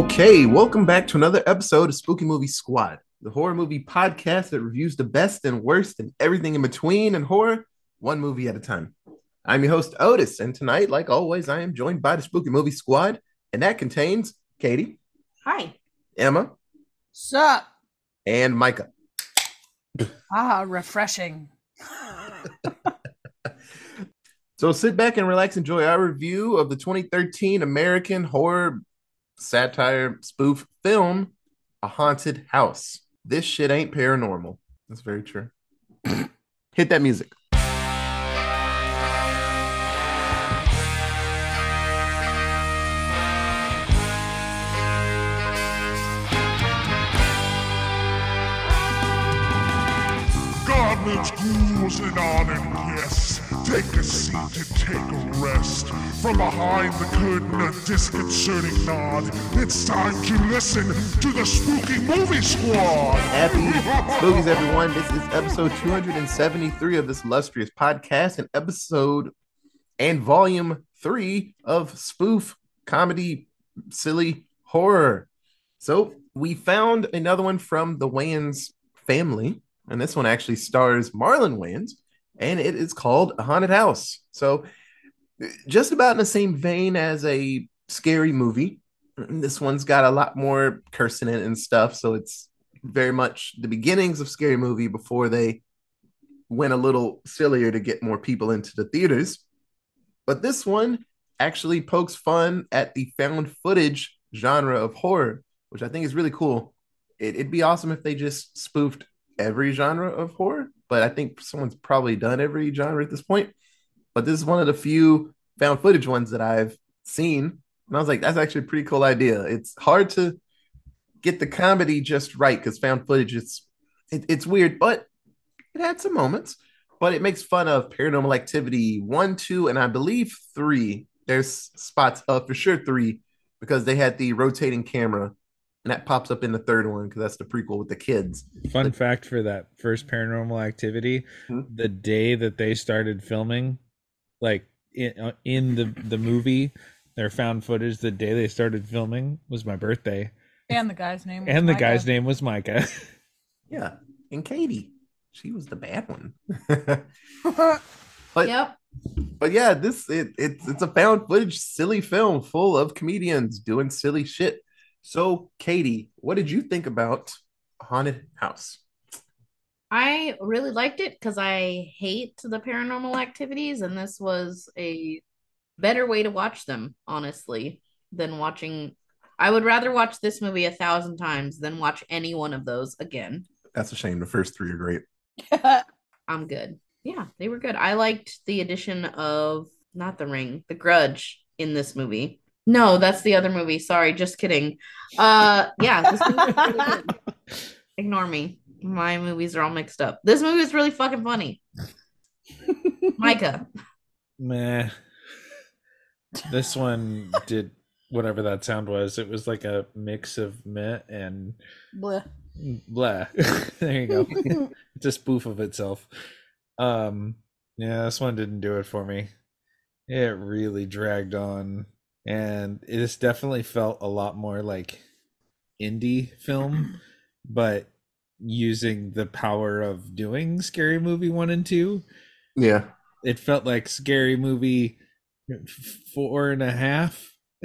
Okay, welcome back to another episode of Spooky Movie Squad, the horror movie podcast that reviews the best and worst and everything in between in horror, one movie at a time. I'm your host, Otis, and tonight, like always, I am joined by the Spooky Movie Squad, and that contains Katie, Hi. Emma, Sup? and Micah. Ah, refreshing. So sit back and relax, enjoy our review of the 2013 American horror satire spoof film, A Haunted House. This shit ain't paranormal. That's very true. Hit that music. Goblins, ghouls, and on and yes. Take a seat and take a rest. From behind the curtain, a disconcerting nod. It's time to listen to the Spooky Movie Squad. Happy spookies, everyone. This is episode 273 of this illustrious podcast and episode and volume three of spoof comedy silly horror. So we found another one from the Wayans family, and this one actually stars Marlon Wayans, and it is called A Haunted House. So just about in the same vein as a scary movie. This one's got a lot more cursing in it and stuff, so it's very much the beginnings of scary movie before they went a little sillier to get more people into the theaters. But this one actually pokes fun at the found footage genre of horror, which I think is really cool. It, it'd be awesome if they just spoofed every genre of horror, but I think someone's probably done every genre at this point. But this is one of the few found footage ones that I've seen. And I was like, that's actually a pretty cool idea. It's hard to get the comedy just right because found footage it's it, it's weird, but it had some moments. But it makes fun of Paranormal Activity one, two, and I believe three. There's spots of for sure three because they had the rotating camera, and that pops up in the third one because that's the prequel with the kids. Fun fact for that first paranormal activity, Hmm? the day that they started filming, like in, uh, in the the movie, their found footage, the day they started filming was my birthday, And the guy's name. was and the Micah. guy's name was Micah. Yeah, and Katie, she was the bad one. but Yep. but yeah, this it, it's it's a found footage silly film full of comedians doing silly shit. So, Katie, what did you think about Haunted House? I really liked it because I hate the paranormal activities, and this was a better way to watch them, honestly, than watching. I would rather watch this movie a thousand times than watch any one of those again. That's a shame. The first three are great. I'm good. Yeah, they were good. I liked the addition of not the ring, the grudge in this movie. No, that's the other movie. Sorry, just kidding. Uh yeah, this really. Ignore me. My movies are all mixed up. This movie is really fucking funny. Micah. Meh. This one did whatever that sound was. It was like a mix of meh and Bleh. blah. there you go. it's a spoof of itself. Um, yeah, this one didn't do it for me. It really dragged on, and this definitely felt a lot more like indie film, but using the power of doing scary movie one and two. Yeah. It felt like scary movie four and a half,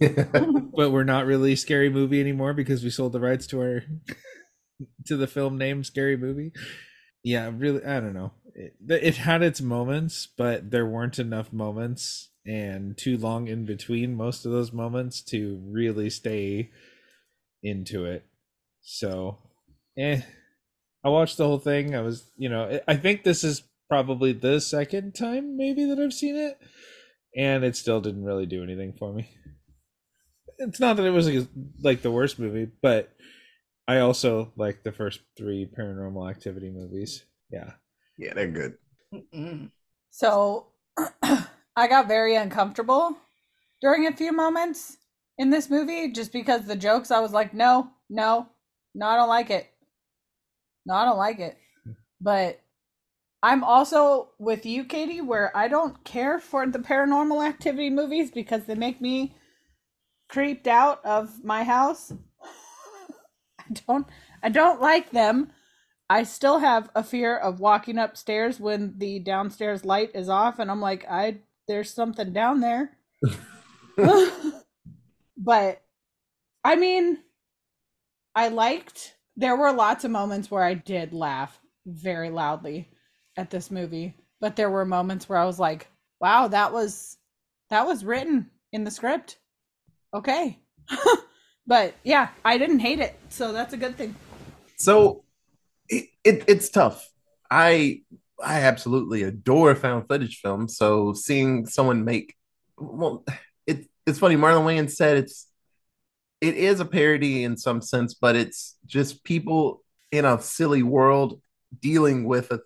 but we're not really scary movie anymore because we sold the rights to our to the film name scary movie yeah really i don't know it, it had its moments but there weren't enough moments and too long in between most of those moments to really stay into it. So eh i watched the whole thing. I was you know i think this is probably the second time maybe that i've seen it and it still didn't really do anything for me. It's not that it was like, like the worst movie, but I also like the first three Paranormal Activity movies. Yeah, yeah, they're good. So I got very uncomfortable during a few moments in this movie just because the jokes I was like, no, no, no, I don't like it. No, I don't like it. But I'm also with you, Katie, where I don't care for the paranormal activity movies because they make me creeped out of my house. I don't I don't like them. I still have a fear of walking upstairs when the downstairs light is off and I'm like I there's something down there. but I mean I liked there were lots of moments where I did laugh very loudly at this movie, but there were moments where I was like, wow, that was that was written in the script. Okay. but yeah, I didn't hate it, so that's a good thing. So it, it it's tough. I I absolutely adore found footage films. So seeing someone make well, it it's funny. Marlon Wayans said it's it is a parody in some sense, but it's just people in a silly world dealing with a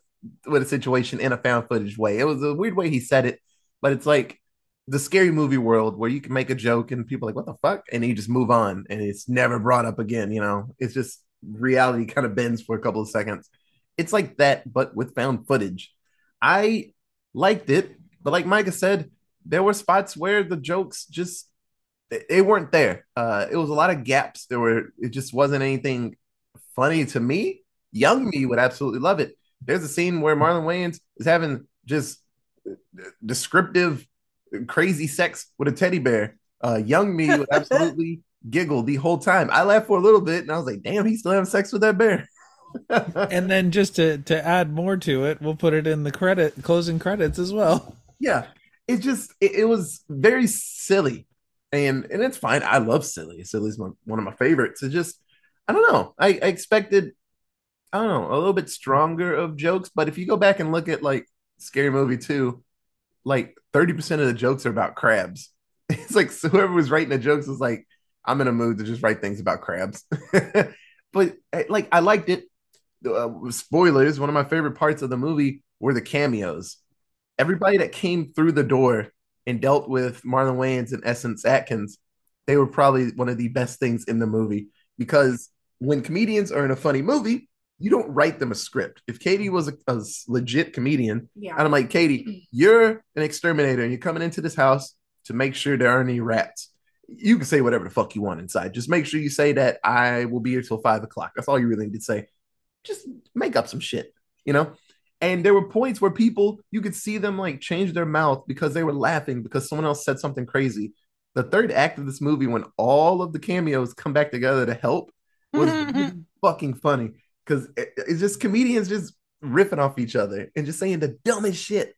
with a situation in a found footage way. It was a weird way he said it, but it's like the scary movie world where you can make a joke and people like, what the fuck? And you just move on and it's never brought up again. You know, it's just reality kind of bends for a couple of seconds. It's like that, but with found footage. I liked it, but like Micah said, there were spots where the jokes just they weren't there. Uh, it was a lot of gaps. There were it just wasn't anything funny to me. Young me would absolutely love it. There's a scene where Marlon Wayans is having just descriptive crazy sex with a teddy bear. Uh, young me would absolutely giggle the whole time. I laughed for a little bit and I was like, damn, he's still having sex with that bear. and then just to to add more to it, we'll put it in the credit closing credits as well. Yeah. It just it, it was very silly. And and it's fine. I love silly. Silly's my, one of my favorites. It just I don't know. I, I expected I don't know, a little bit stronger of jokes, but if you go back and look at like Scary Movie 2, like 30% of the jokes are about crabs. It's like so whoever was writing the jokes was like, I'm in a mood to just write things about crabs. but eh, like I liked it. Uh, spoilers, one of my favorite parts of the movie were the cameos. Everybody that came through the door and dealt with Marlon Wayans and Essence Atkins, they were probably one of the best things in the movie because when comedians are in a funny movie, you don't write them a script. If Katie was a, a legit comedian, yeah. and I'm like, Katie, you're an exterminator and you're coming into this house to make sure there aren't any rats. You can say whatever the fuck you want inside. Just make sure you say that I will be here till five o'clock. That's all you really need to say. Just make up some shit, you know? And there were points where people, you could see them like change their mouth because they were laughing because someone else said something crazy. The third act of this movie, when all of the cameos come back together to help, was fucking funny because it, it's just comedians just riffing off each other and just saying the dumbest shit.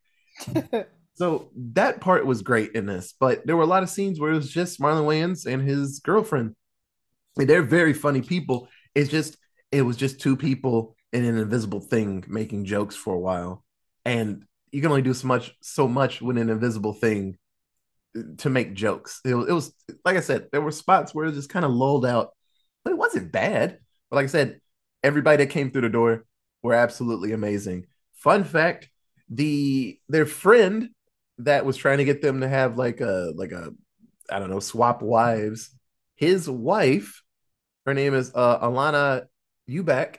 so that part was great in this, but there were a lot of scenes where it was just Marlon Wayans and his girlfriend. And they're very funny people. It's just it was just two people in an invisible thing making jokes for a while, and you can only do so much so much with an invisible thing to make jokes. It was, it was like I said, there were spots where it was just kind of lulled out, but it wasn't bad. But like I said, everybody that came through the door were absolutely amazing. Fun fact: the their friend that was trying to get them to have like a like a I don't know swap wives. His wife, her name is uh, Alanna Ubach.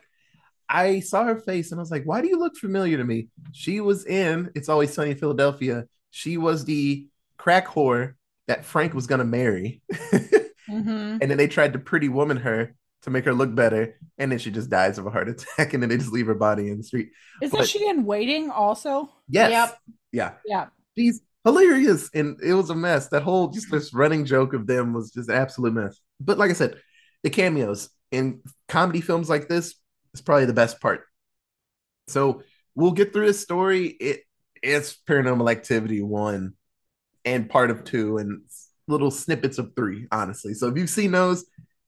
I saw her face and I was like, "Why do you look familiar to me?" She was in "It's Always Sunny in Philadelphia." She was the crack whore that Frank was gonna marry, mm-hmm. and then they tried to pretty woman her to make her look better, and then she just dies of a heart attack, and then they just leave her body in the street. Isn't but, she in waiting also? Yes. Yep. Yeah. Yeah. She's hilarious, and it was a mess. That whole just this running joke of them was just absolute mess. But like I said, the cameos in comedy films like this is probably the best part. So we'll get through this story. It it's Paranormal Activity one and part of two, and little snippets of three, honestly. So if you've seen those,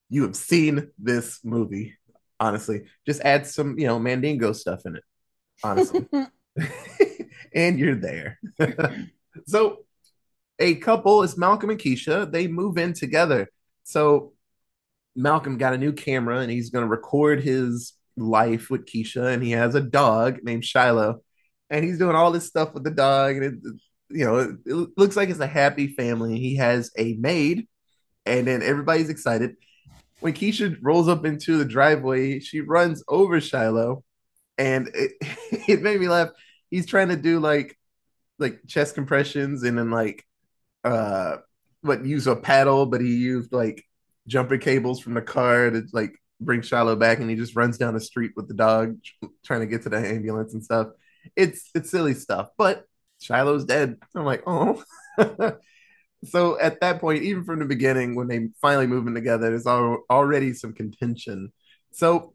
you have seen this movie. Honestly, just add some, you know, Mandingo stuff in it. Honestly, and you're there. so, a couple is Malcolm and Keisha. They move in together. So, Malcolm got a new camera and he's going to record his life with Keisha, and he has a dog named Shiloh, and he's doing all this stuff with the dog, and it, you know, it, it looks like it's a happy family. He has a maid, and then everybody's excited when Keisha rolls up into the driveway, she runs over Shiloh, and it, it made me laugh. He's trying to do like like chest compressions and then like uh what use a paddle, but he used like jumper cables from the car to like bring Shiloh back, and he just runs down the street with the dog trying to get to the ambulance and stuff. It's it's silly stuff, but Shiloh's dead. I'm like, oh. so at that point, even from the beginning, when they finally move in together, there's al- already some contention. So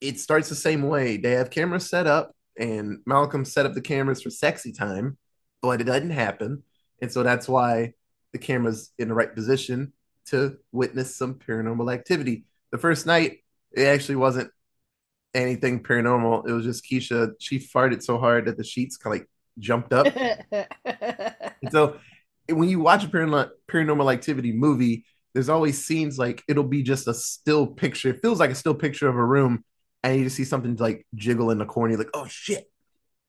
it starts the same way. They have cameras set up, and Malcolm set up the cameras for sexy time, but it doesn't happen. And so that's why the camera's in the right position to witness some paranormal activity. The first night, it actually wasn't anything paranormal. It was just Keisha. She farted so hard that the sheets kind of like jumped up. So when you watch a paranormal, paranormal activity movie, there's always scenes like it'll be just a still picture. It feels like a still picture of a room, and you just see something like jiggle in the corner. You're like, oh shit.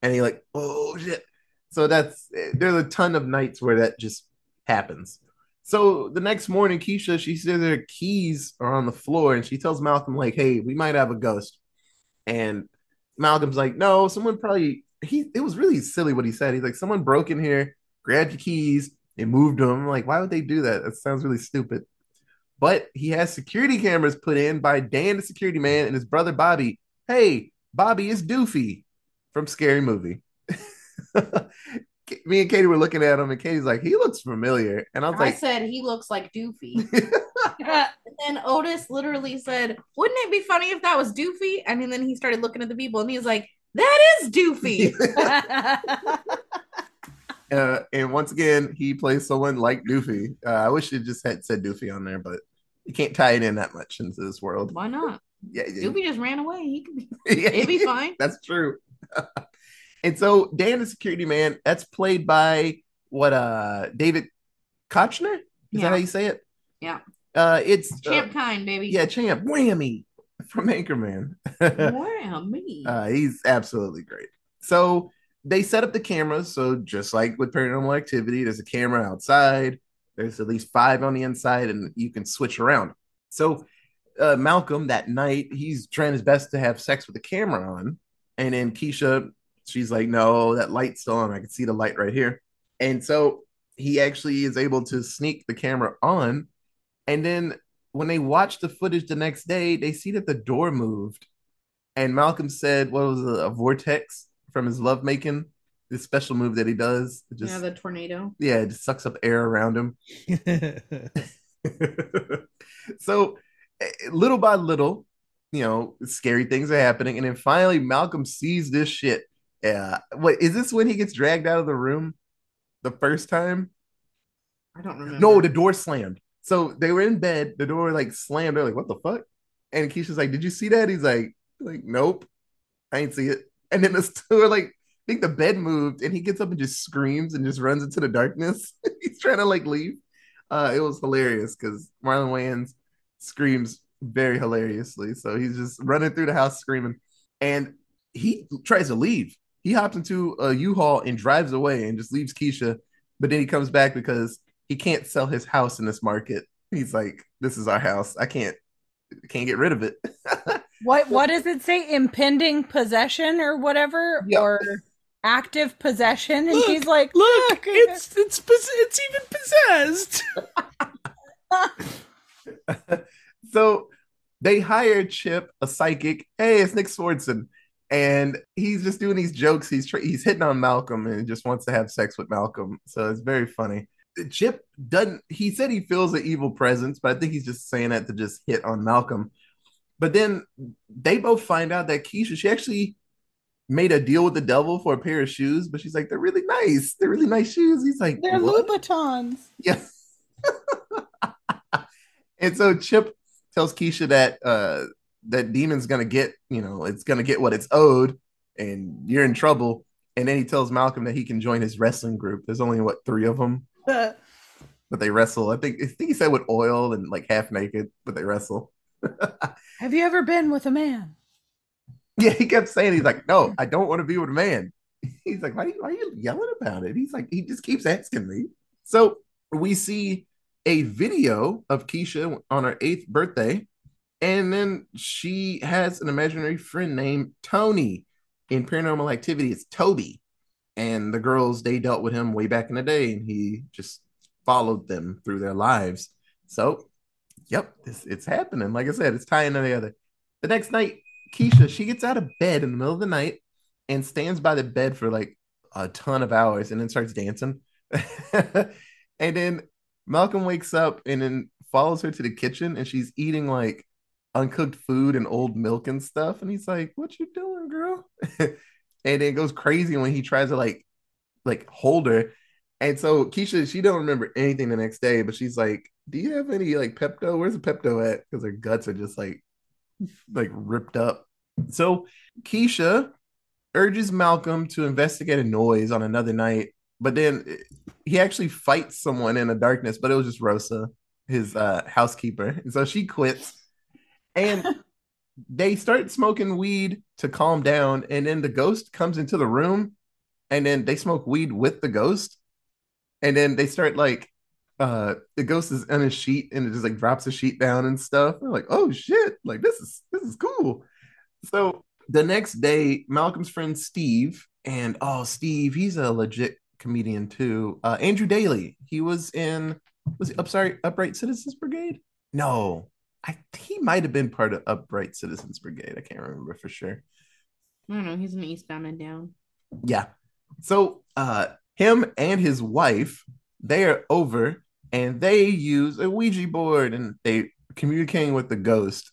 And you're like, oh shit. So that's eh, there's a ton of nights where that just happens. So the next morning, Keisha, she says her keys are on the floor and she tells Malcolm, like, hey, we might have a ghost. And Malcolm's like, no, someone probably he it was really silly what he said. He's like, someone broke in here, grabbed your keys, and moved them. I'm like, why would they do that? That sounds really stupid. But he has security cameras put in by Dan, the security man, and his brother Bobby. Hey, Bobby is Doofy from Scary Movie. Me and Katie were looking at him, and Katie's like, he looks familiar. And I was I like, said he looks like Doofy. and then Otis literally said, Wouldn't it be funny if that was Doofy? And then he started looking at the people and he was like, That is Doofy. uh, and once again, he plays someone like Doofy. Uh, I wish it just had said Doofy on there, but you can't tie it in that much into this world. Why not? Yeah, Doofy just ran away. He could be, yeah. it'd be fine. That's true. And so Dan the security man, that's played by what uh David Koechner? Is Yeah. that how you say it? Yeah. Uh it's Champ uh, kind, baby. yeah, Champ Whammy from Anchorman. Me. uh he's absolutely great. So they set up the cameras, so just like with paranormal activity, there's a camera outside, there's at least five on the inside, and you can switch around. So uh, Malcolm that night, he's trying his best to have sex with the camera on. And then Keisha, she's like, no, that light's still on. I can see the light right here. And so he actually is able to sneak the camera on. And then when they watch the footage the next day, they see that the door moved. And Malcolm said, what was it, a vortex from his lovemaking? This special move that he does. Just, yeah, the tornado. Yeah, it just sucks up air around him. so eh, little by little, you know, scary things are happening, and then finally Malcolm sees this shit. Yeah, what is this when he gets dragged out of the room the first time? I don't remember. No, the door slammed. So they were in bed, the door like slammed. They're like, "What the fuck?" And Keisha's like, "Did you see that?" He's like, "Like, nope, I ain't see it." And then the store like, I think the bed moved, and he gets up and just screams and just runs into the darkness. He's trying to like leave. Uh, it was hilarious because Marlon Wayans screams very hilariously. So he's just running through the house screaming, and he tries to leave. He hops into a U-Haul and drives away and just leaves Keisha. But then he comes back because he can't sell his house in this market. He's like, "This is our house. I can't, can't get rid of it." What what does it say? Impending possession or whatever, Yeah. or active possession? And Look, he's like, Look, "Look, it's it's pos- it's even possessed. so they hired Chip, a psychic. Hey, it's Nick Swardson, and he's just doing these jokes. He's tr- he's hitting on Malcolm and just wants to have sex with Malcolm. So it's very funny. Chip doesn't. He said he feels an evil presence, but I think he's just saying that to just hit on Malcolm. But then they both find out that Keisha, she actually made a deal with the devil for a pair of shoes, but she's like, they're really nice. They're really nice shoes. He's like, they're "What?" Louboutins. Yeah. and so Chip tells Keisha that uh that Demon's gonna get, you know, it's gonna get what it's owed, and you're in trouble. And then he tells Malcolm that he can join his wrestling group. There's only what three of them, but they wrestle. I think I think he said with oil and like half naked, but they wrestle. Have you ever been with a man? Yeah, he kept saying he's like, no, I don't want to be with a man. He's like, why, why are you yelling about it? He's like, he just keeps asking me. So we see a video of Keisha on her eighth birthday, and then she has an imaginary friend named Tony. In Paranormal Activity, it's Toby, and the girls they dealt with him way back in the day, and he just followed them through their lives. So, yep, it's, it's happening. Like I said, it's tying other. The next night, Keisha, she gets out of bed in the middle of the night and stands by the bed for like a ton of hours and then starts dancing. and then Malcolm wakes up and then follows her to the kitchen and she's eating like uncooked food and old milk and stuff. And he's like, What you doing, girl? and it goes crazy when he tries to like like hold her. And so Keisha, she don't remember anything the next day, but she's like, Do you have any like Pepto? Where's the Pepto at? Because her guts are just like like ripped up. So Keisha urges Malcolm to investigate a noise on another night, but then he actually fights someone in the darkness, but it was just Rosa, his uh, housekeeper. And so she quits. And they start smoking weed to calm down. And then the ghost comes into the room and then they smoke weed with the ghost. And then they start like uh the ghost is on a sheet and it just like drops the sheet down and stuff. They're like, oh shit, like this is this is cool. So the next day, Malcolm's friend Steve, and oh, Steve, he's a legit comedian too. Uh, Andrew Daly, he was in was he Upside Upright Citizens Brigade? No, I he might have been part of Upright Citizens Brigade. I can't remember for sure. I don't know. He's in Eastbound and Down. Yeah. So uh him and his wife, they are over and they use a Ouija board and they communicating with the ghost.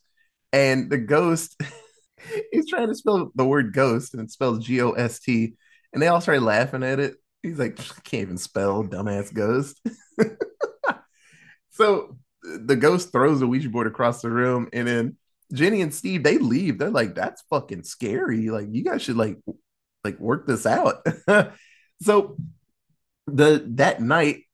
And the ghost he's trying to spell the word ghost and it spells G-O-S-T. And they all started laughing at it. He's like, I can't even spell dumbass ghost. so the ghost throws the Ouija board across the room, and then Jenny and Steve they leave. They're like, "That's fucking scary. Like, you guys should like like work this out." so the that night,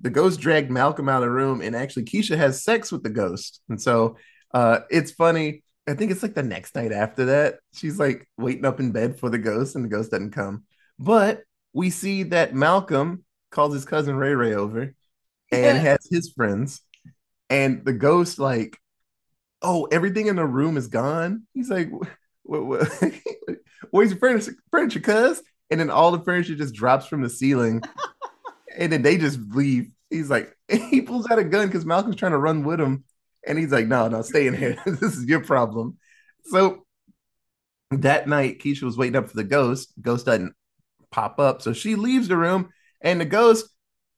the ghost dragged Malcolm out of the room, and actually Keisha has sex with the ghost, and so uh, it's funny. I think it's like the next night after that, she's like waiting up in bed for the ghost, and the ghost doesn't come. But we see that Malcolm calls his cousin Ray Ray over and has his friends and the ghost like oh everything in the room is gone? He's like what, what? where's your furniture furniture cuz and then all the furniture just drops from the ceiling. And then they just leave. He's like he pulls out a gun because malcolm's trying to run with him. And he's like no no stay in here. This is your problem. So that night keisha was waiting up for the ghost. Ghost doesn't pop up. So she leaves the room and the ghost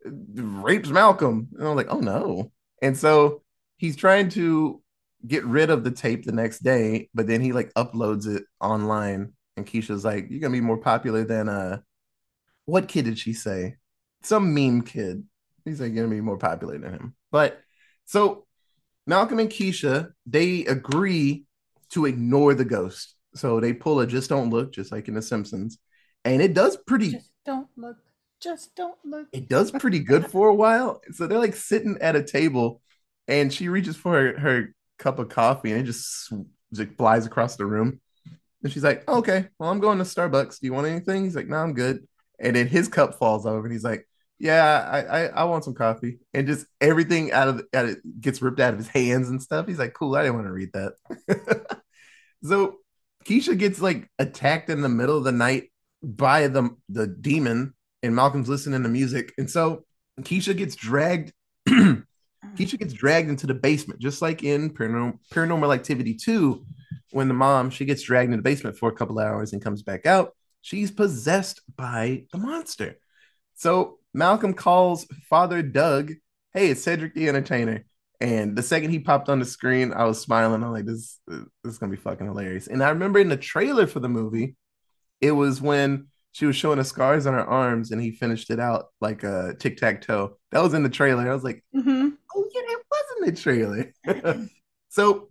rapes malcolm. And i'm like oh no and so he's trying to get rid of the tape the next day, but then he like uploads it online. And Keisha's like, You're gonna be more popular than uh what kid did she say? Some meme kid. He's like, You're gonna be more popular than him. But so Malcolm and Keisha, they agree to ignore the ghost. So they pull a just don't look, just like in The Simpsons. And it does pretty Just don't look. Just don't look. it does pretty good for a while. So they're like sitting at a table, and she reaches for her, her cup of coffee, and it just, just flies across the room. And she's like, "Okay, well, I'm going to Starbucks. Do you want anything?" He's like, "No, I'm good." And then his cup falls over, and he's like, "Yeah, I I, I want some coffee." And just everything out of out of, gets ripped out of his hands and stuff. He's like, "Cool, I didn't want to read that." so Keisha gets like attacked in the middle of the night by the the demon and Malcolm's listening to music. And so Keisha gets dragged. Keisha gets dragged into the basement, just like in Paranormal, Paranormal Activity 2, when the mom she gets dragged in the basement for a couple hours and comes back out. She's possessed by the monster. So Malcolm calls Father Doug, "Hey, it's Cedric the Entertainer." And the second he popped on the screen, I was smiling. I'm like, "This, this is gonna be fucking hilarious." And I remember in the trailer for the movie, it was when she was showing the scars on her arms and he finished it out like a tic tac toe. That was in the trailer. I was like, Mm-hmm. oh yeah, that was in the trailer. so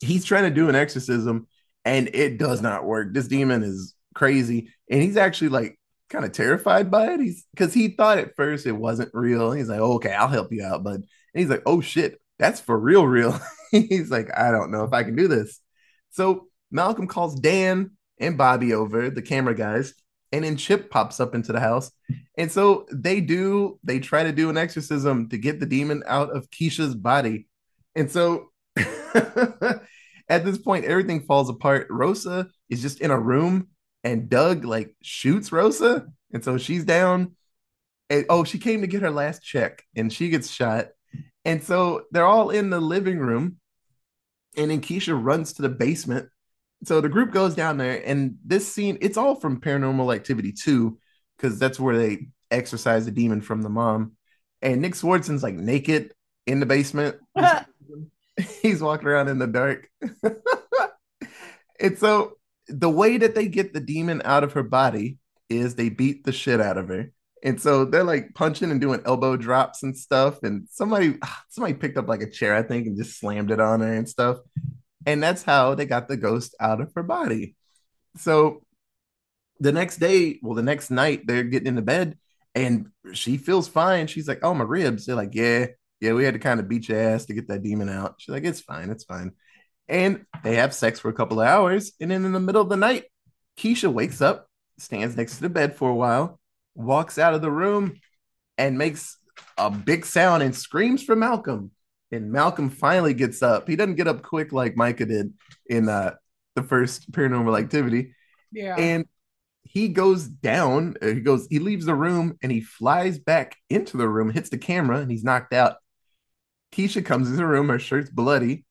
he's trying to do an exorcism and it does not work. This demon is crazy. And he's actually like kind of terrified by it. He's because he thought at first it wasn't real. He's like, oh, okay, I'll help you out, but he's like, oh shit, that's for real, real. he's like, I don't know if I can do this. So Malcolm calls Dan and Bobby over, the camera guys, and then Chip pops up into the house. And so they do, they try to do an exorcism to get the demon out of Keisha's body. And so at this point, everything falls apart. Rosa is just in a room, and Doug like shoots Rosa. And so she's down. And, oh, she came to get her last check and she gets shot. And so they're all in the living room. And then Keisha runs to the basement. So the group goes down there, and this scene, it's all from Paranormal Activity 2, because that's where they exorcise the demon from the mom. And Nick Swardson's like naked in the basement. He's walking around in the dark. and so the way that they get the demon out of her body is they beat the shit out of her. And so they're like punching and doing elbow drops and stuff. And somebody somebody picked up like a chair, I think, and just slammed it on her and stuff. And that's how they got the ghost out of her body. So the next day, well, the next night, they're getting into bed and she feels fine. She's like, Oh, my ribs. They're like, Yeah, yeah, we had to kind of beat your ass to get that demon out. She's like, It's fine, it's fine. And they have sex for a couple of hours. And then in the middle of the night, Keisha wakes up, stands next to the bed for a while, walks out of the room, and makes a big sound and screams for Malcolm. And Malcolm finally gets up. He doesn't get up quick like Micah did in uh, the first paranormal activity. Yeah. And he goes down, uh, he goes, he leaves the room and he flies back into the room, hits the camera, and he's knocked out. Keisha comes into the room, her shirt's bloody,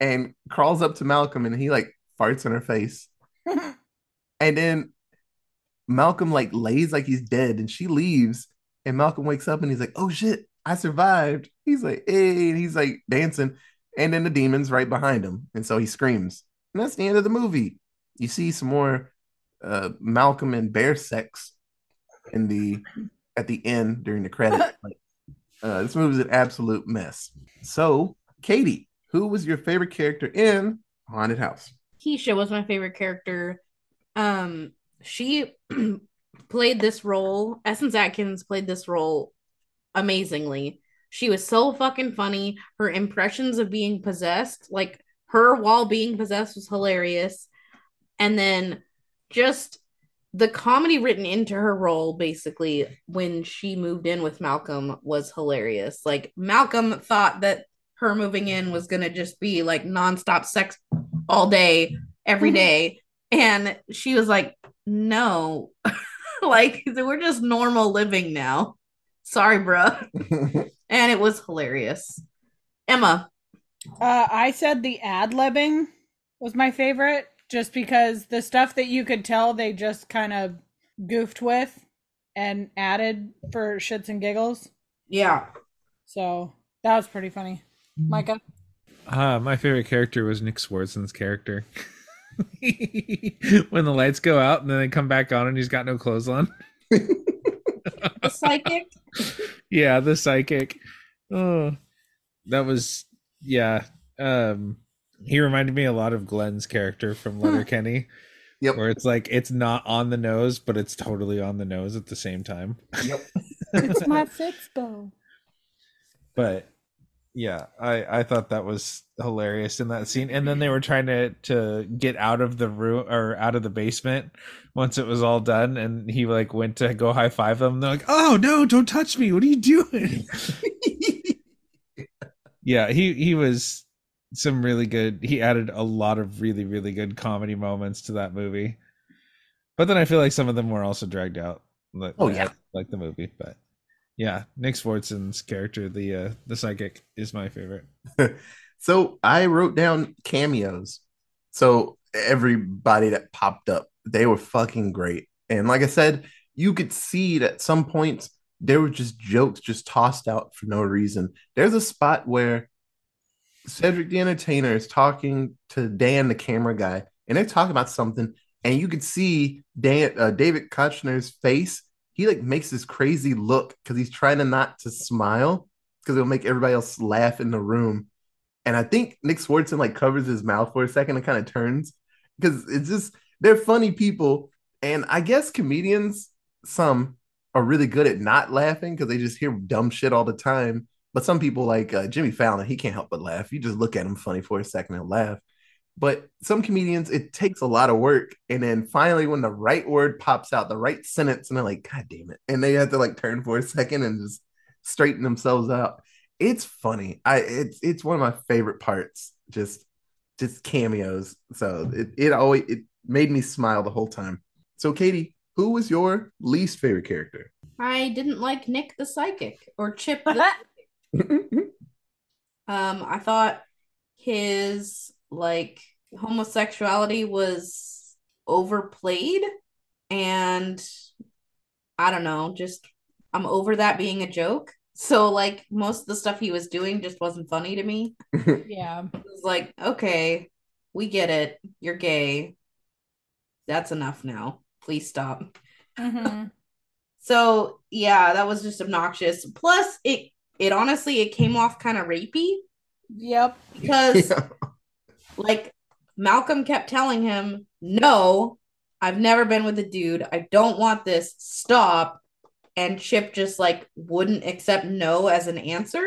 and crawls up to Malcolm and he like farts in her face. and then Malcolm like lays like he's dead and she leaves. And Malcolm wakes up and he's like, oh shit, I survived. He's like, hey, and he's like dancing. And then the demon's right behind him. And so he screams. And that's the end of the movie. You see some more uh, Malcolm and bear sex in the at the end during the credits. like, uh, this movie's an absolute mess. So, Katie, who was your favorite character in Haunted House? Keisha was my favorite character. Um, she played this role. Essence Atkins played this role amazingly. She was so fucking funny. Her impressions of being possessed, like her while being possessed, was hilarious. And then just the comedy written into her role, basically, when she moved in with Malcolm, was hilarious. Like, Malcolm thought that her moving in was going to just be like nonstop sex all day, every mm-hmm. day. And she was like, no, like, we're just normal living now. Sorry, bruh. and it was hilarious. Emma. Uh, I said the ad libbing was my favorite, just because the stuff that you could tell they just kind of goofed with and added for shits and giggles. Yeah. So that was pretty funny. Micah. Uh, my favorite character was Nick Swardson's character. when the lights go out and then they come back on and he's got no clothes on. The psychic. Yeah, the psychic. Oh, that was yeah. Um, he reminded me a lot of Glenn's character from Letterkenny. Yep. Where it's like it's not on the nose, but it's totally on the nose at the same time. Yep. it's my Fixbo. But yeah, I I thought that was hilarious in that scene. And then they were trying to to get out of the room or out of the basement once it was all done, and he like went to go high five them. They're like, "Oh no, don't touch me! What are you doing?" yeah, he he was some really good. He added a lot of really really good comedy moments to that movie. But then I feel like some of them were also dragged out. Like, Oh, yeah. like the movie. But yeah, Nick Swardson's character, the uh the psychic, is my favorite. So I wrote down cameos. So everybody that popped up, they were fucking great. And like I said, you could see that at some points there were just jokes just tossed out for no reason. There's a spot where Cedric the Entertainer is talking to Dan, the camera guy, and they're talking about something, and you could see Dan, uh, David Koechner's face. He like makes this crazy look because he's trying to not to smile because it'll make everybody else laugh in the room. And I think Nick Swardson like covers his mouth for a second and kind of turns because it's just they're funny people. And I guess comedians, some are really good at not laughing because they just hear dumb shit all the time. But some people like uh, Jimmy Fallon, he can't help but laugh. You just look at him funny for a second and laugh. But some comedians, it takes a lot of work. And then finally, when the right word pops out, the right sentence, and they're like, God damn it. And they have to like turn for a second and just straighten themselves out. It's funny. I it's it's one of my favorite parts. Just just cameos. So it, it always it made me smile the whole time. So Katie, who was your least favorite character? I didn't like Nick the psychic or Chip. The, um, I thought his like homosexuality was overplayed, and I don't know, just I'm over that being a joke. So like most of the stuff he was doing just wasn't funny to me. Yeah. It was like, okay, we get it. You're gay. That's enough now. Please stop. hmm So yeah, that was just obnoxious. Plus, it it honestly it came off kind of rapey Yep. because Yeah. Like Malcolm kept telling him, "No, I've never been with a dude. I don't want this. Stop." And Chip just like wouldn't accept no as an answer.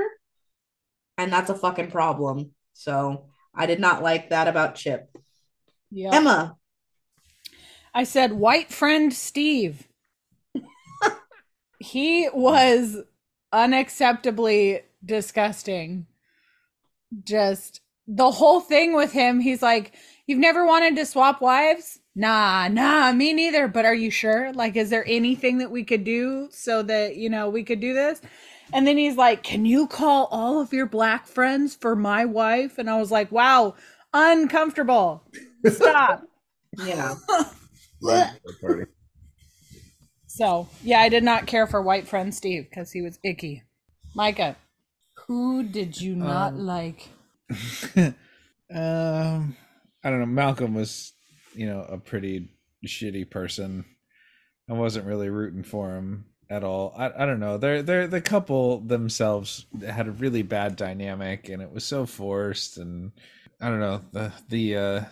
And that's a fucking problem. So, I did not like that about Chip. Yep. Emma, I said, white friend Steve. he was unacceptably disgusting. Just the whole thing with him, he's like, You've never wanted to swap wives? Nah, nah, me neither. But are you sure? Like, is there anything that we could do so that, you know, we could do this? And then he's like, Can you call all of your black friends for my wife? And I was like, Wow, uncomfortable. Stop. yeah. Party. So, yeah, I did not care for white friend Steve because he was icky. Micah, who did you not Um, like? um, I don't know. Malcolm was, you know, a pretty shitty person. I wasn't really rooting for him at all. I, I don't know. They're they're the couple themselves had a really bad dynamic, and it was so forced. And I don't know the the uh,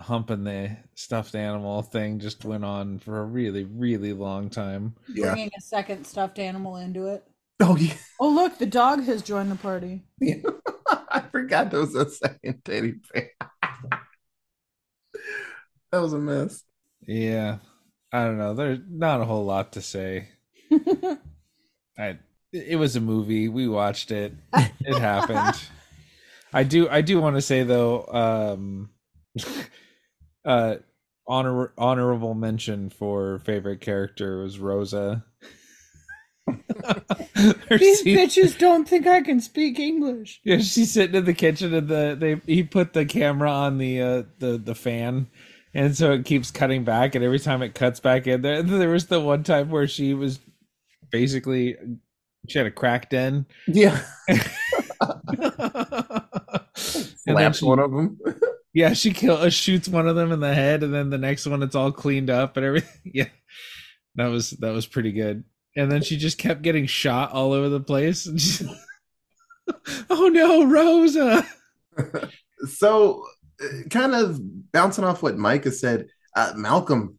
humping the stuffed animal thing just went on for a really really long time. Yeah. Bringing a second stuffed animal into it. Oh yeah. Oh, look, the dog has joined the party. I forgot there was a second teddy bear. that was a mess. Yeah, I don't know. There's not a whole lot to say. I it was a movie. We watched it. It happened. I do I do want to say though, um uh honor honorable mention for favorite character was Rosa. Her These scene- bitches don't think I can speak English. yeah, she's sitting in the kitchen and the they he put the camera on the uh the the fan and so it keeps cutting back and every time it cuts back in there there was the one time where she was basically she had a crack den Yeah. and then Slaps she, one of them. yeah she kill uh, shoots one of them in the head and then the next one it's all cleaned up and everything yeah that was that was pretty good and then she just kept getting shot all over the place oh no rosa so uh, kind of bouncing off what Micah said, uh, Malcolm,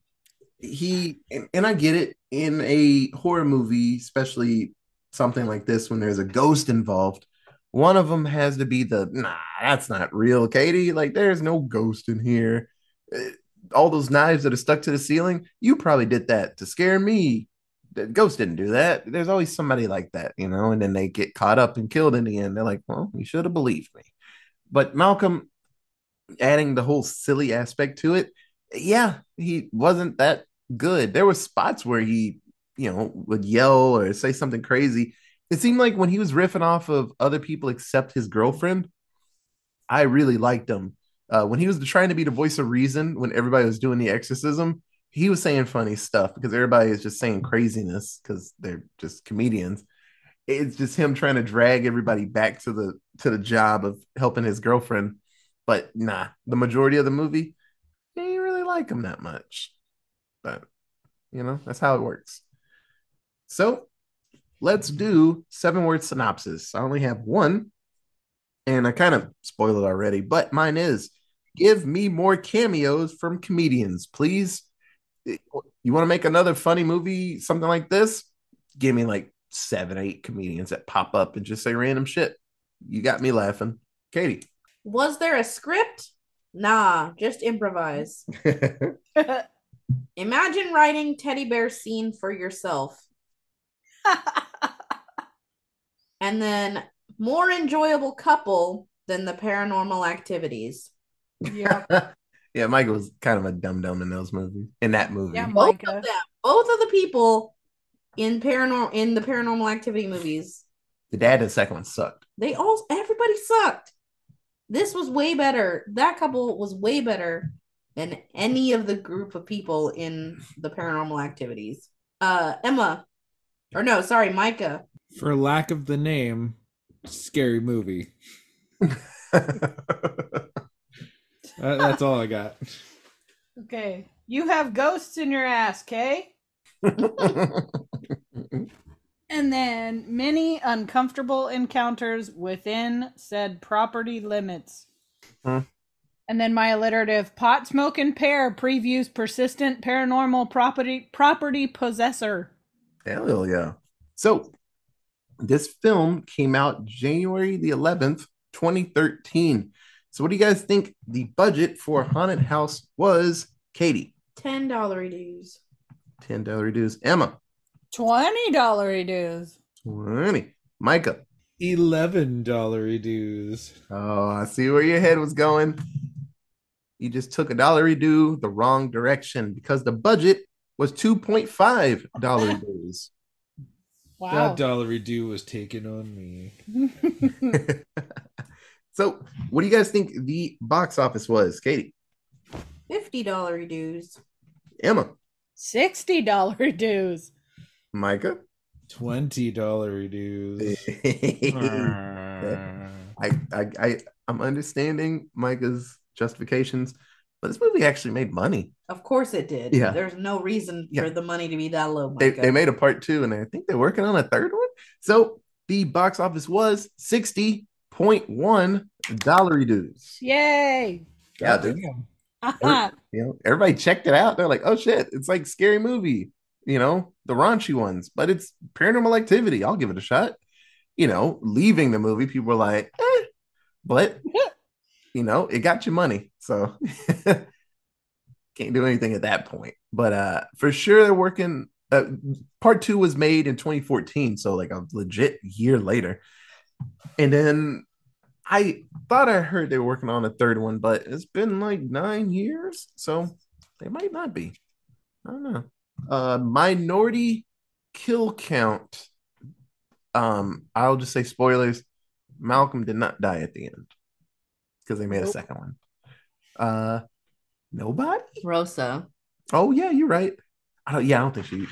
he and, and I get it in a horror movie, especially something like this when there's a ghost involved. One of them has to be the nah, that's not real, Katie. Like there's no ghost in here. Uh, All those knives that are stuck to the ceiling, you probably did that to scare me. The ghost didn't do that. There's always somebody like that, you know, and then they get caught up and killed in the end. They're like, well, you should have believed me. But Malcolm, adding the whole silly aspect to it, yeah, he wasn't that good. There were spots where he, you know, would yell or say something crazy. It seemed like when he was riffing off of other people except his girlfriend, I really liked him. Uh, when he was trying to be the voice of reason, when everybody was doing the exorcism, he was saying funny stuff because everybody is just saying craziness because they're just comedians. It's just him trying to drag everybody back to the to the job of helping his girlfriend. But nah, the majority of the movie, they didn't really like him that much. But you know, that's how it works. So let's do seven word synopsis. I only have one, and I kind of spoiled it already, but mine is give me more cameos from comedians, please. You want to make another funny movie, something like this? Give me like seven, eight comedians that pop up and just say random shit. You got me laughing. Katie. Was there a script? Nah, just improvise. Imagine writing teddy bear scene for yourself. and then more enjoyable couple than the paranormal activities. yeah, yeah, Michael was kind of a dum dum in those movies. In that movie. yeah, Both Micah. of them. both of the people in paranormal in the paranormal activity movies, The dad in the second one sucked. they all everybody sucked. This was way better. That couple was way better than any of the group of people in the paranormal activities. Uh Emma. Or no, sorry, Micah. For lack of the name, scary movie. Uh, that's all I got. Okay. You have ghosts in your ass, Kay? And then many uncomfortable encounters within said property limits. Hmm. And then my alliterative pot smoke and pear previews persistent paranormal property property possessor. Hell yeah. So this film came out January the 11th, 2013. So what do you guys think the budget for Haunted House was? Katie, Ten dollar dues. $10 dues. Emma, Twenty dollar dues. 20. Micah. Eleven dollar dues. Oh, I see where your head was going. You just took a dollar due the wrong direction because the budget was $2.5 dues. Wow. That dollar due was taken on me. So, what do you guys think the box office was, Katie? $50 dues. Emma. $60 dues. Micah. $20 dues. I, I, I, I'm understanding Micah's justifications, but this movie actually made money. Of course it did. Yeah. There's no reason yeah. for the money to be that low. They, they made a part two, and I think they're working on a third one. So the box office was 60.1 Dollary dudes, Yay. Yeah, damn. Uh-huh. You know, everybody checked it out. They're like, oh shit, it's like scary movie, you know, the raunchy ones, but it's paranormal activity. I'll give it a shot. You know, leaving the movie, people were like, eh. but you know, it got you money. So can't do anything at that point. But uh for sure they're working uh, part two was made in 2014, so like a legit year later. And then I thought I heard they were working on a third one, but it's been like nine years, so they might not be. I don't know. Uh, minority kill count. Um, I'll just say spoilers. Malcolm did not die at the end because they made a second one. Uh, nobody. Rosa. Oh yeah, you're right. I don't. Yeah, I don't think she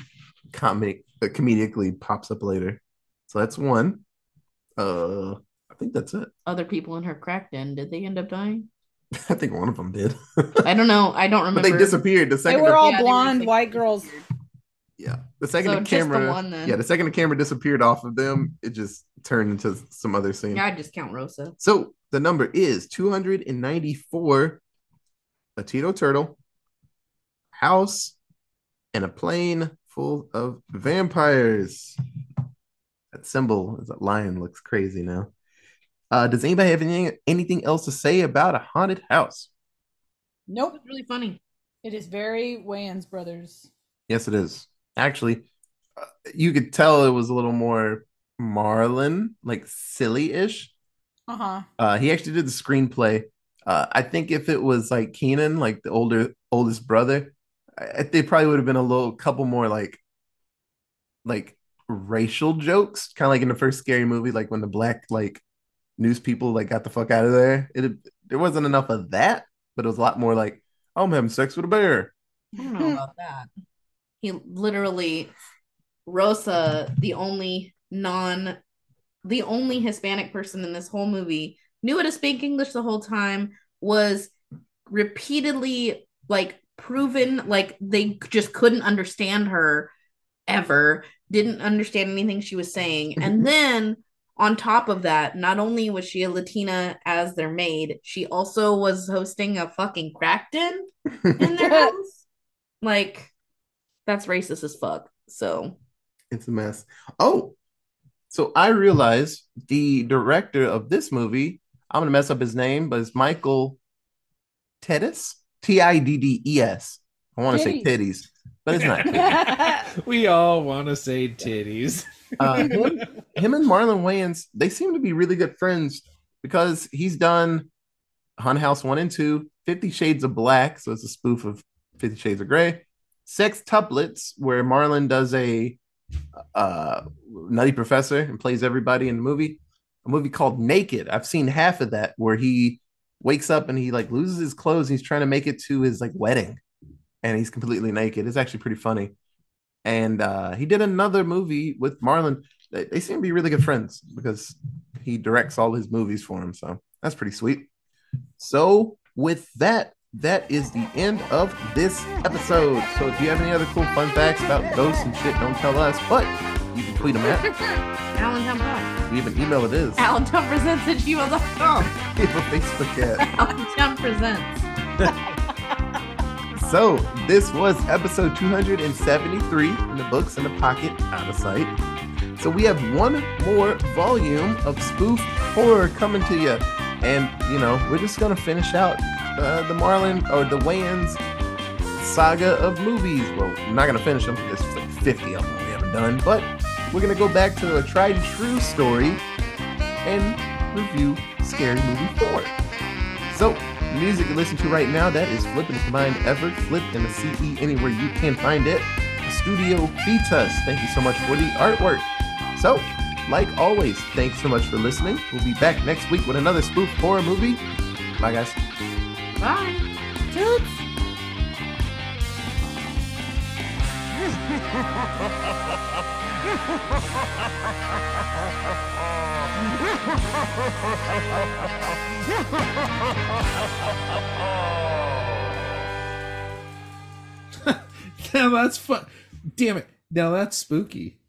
comic uh, comedically pops up later. So that's one. Uh, think that's it. Other people in her crack den. Did they end up dying? I think one of them did. I don't know. I don't remember. but they disappeared. The second They second, were the- all Yeah, they were blonde white girls. yeah, the second So the just the camera, one yeah, the second the camera disappeared off of them, it just turned into some other scene. Yeah, I just count Rosa. So the number is 294 a Tito turtle, house, and a plane full of vampires. That symbol is a lion looks crazy now. Uh, does anybody have anything, anything else to say about a haunted house? Nope. was really funny. It is very Wayans Brothers. Yes, it is. Actually, uh, you could tell it was a little more Marlon, like silly-ish. Uh huh. Uh, he actually did the screenplay. Uh, I think if it was like Keenen, like the older oldest brother, I, think probably would have been a little couple more like like racial jokes, kind of like in the first scary movie, like when the black like news people like got the fuck out of there. It there wasn't enough of that, but it was a lot more like "Oh, I'm having sex with a bear. I don't know about that. He literally Rosa, the only non the only Hispanic person in this whole movie, knew how to speak English the whole time, was repeatedly like proven like they just couldn't understand her ever, didn't understand anything she was saying. And then on top of that, not only was she a Latina as their maid, she also was hosting a fucking crack den in their house. Like, that's racist as fuck. So, It's a mess. Oh, so I realized the director of this movie, I'm gonna mess up his name, but it's Michael Tiddes, T I D D E S. I want to say Titties. titties, but it's not. we all want to say titties. Uh, him, him and Marlon Wayans, they seem to be really good friends because he's done Haunted House 1 and 2, Fifty Shades of Black, so it's a spoof of Fifty Shades of Grey, Sextuplets, where Marlon does a uh, nutty professor and plays everybody in the movie. A movie called Naked. I've seen half of that where he wakes up and he like loses his clothes. He's trying to make it to his like wedding, and he's completely naked. It's actually pretty funny. And uh, he did another movie with Marlon. They, they seem to be really good friends because he directs all his movies for him. So that's pretty sweet. So with that, that is the end of this episode. So if you have any other cool fun facts about ghosts and shit, don't tell us, but you can tweet them at. Allentown Pod. We have an email it is. Alan Allentown Presents at gmail.com. We have a Facebook at. Alan Allentown Presents. So this was episode 273 in the books in the pocket, out of sight. So we have one more volume of spoof horror coming to you. And, you know, we're just going to finish out uh, the Marlon or the Wayans saga of movies. Well, we're not going to finish them. There's like 50 of them we haven't done. But we're going to go back to a tried and true story and review Scary Movie 4. The music you listen to right now, that is Flip and the Combined Effort, Flip and the CE anywhere you can find it. Studio Fetus, thank you so much for the artwork. So, like always, thanks so much for listening. We'll be back next week with another spoof horror movie. Bye, guys. Bye. Toots. now that's fun. Damn it. Now that's spooky.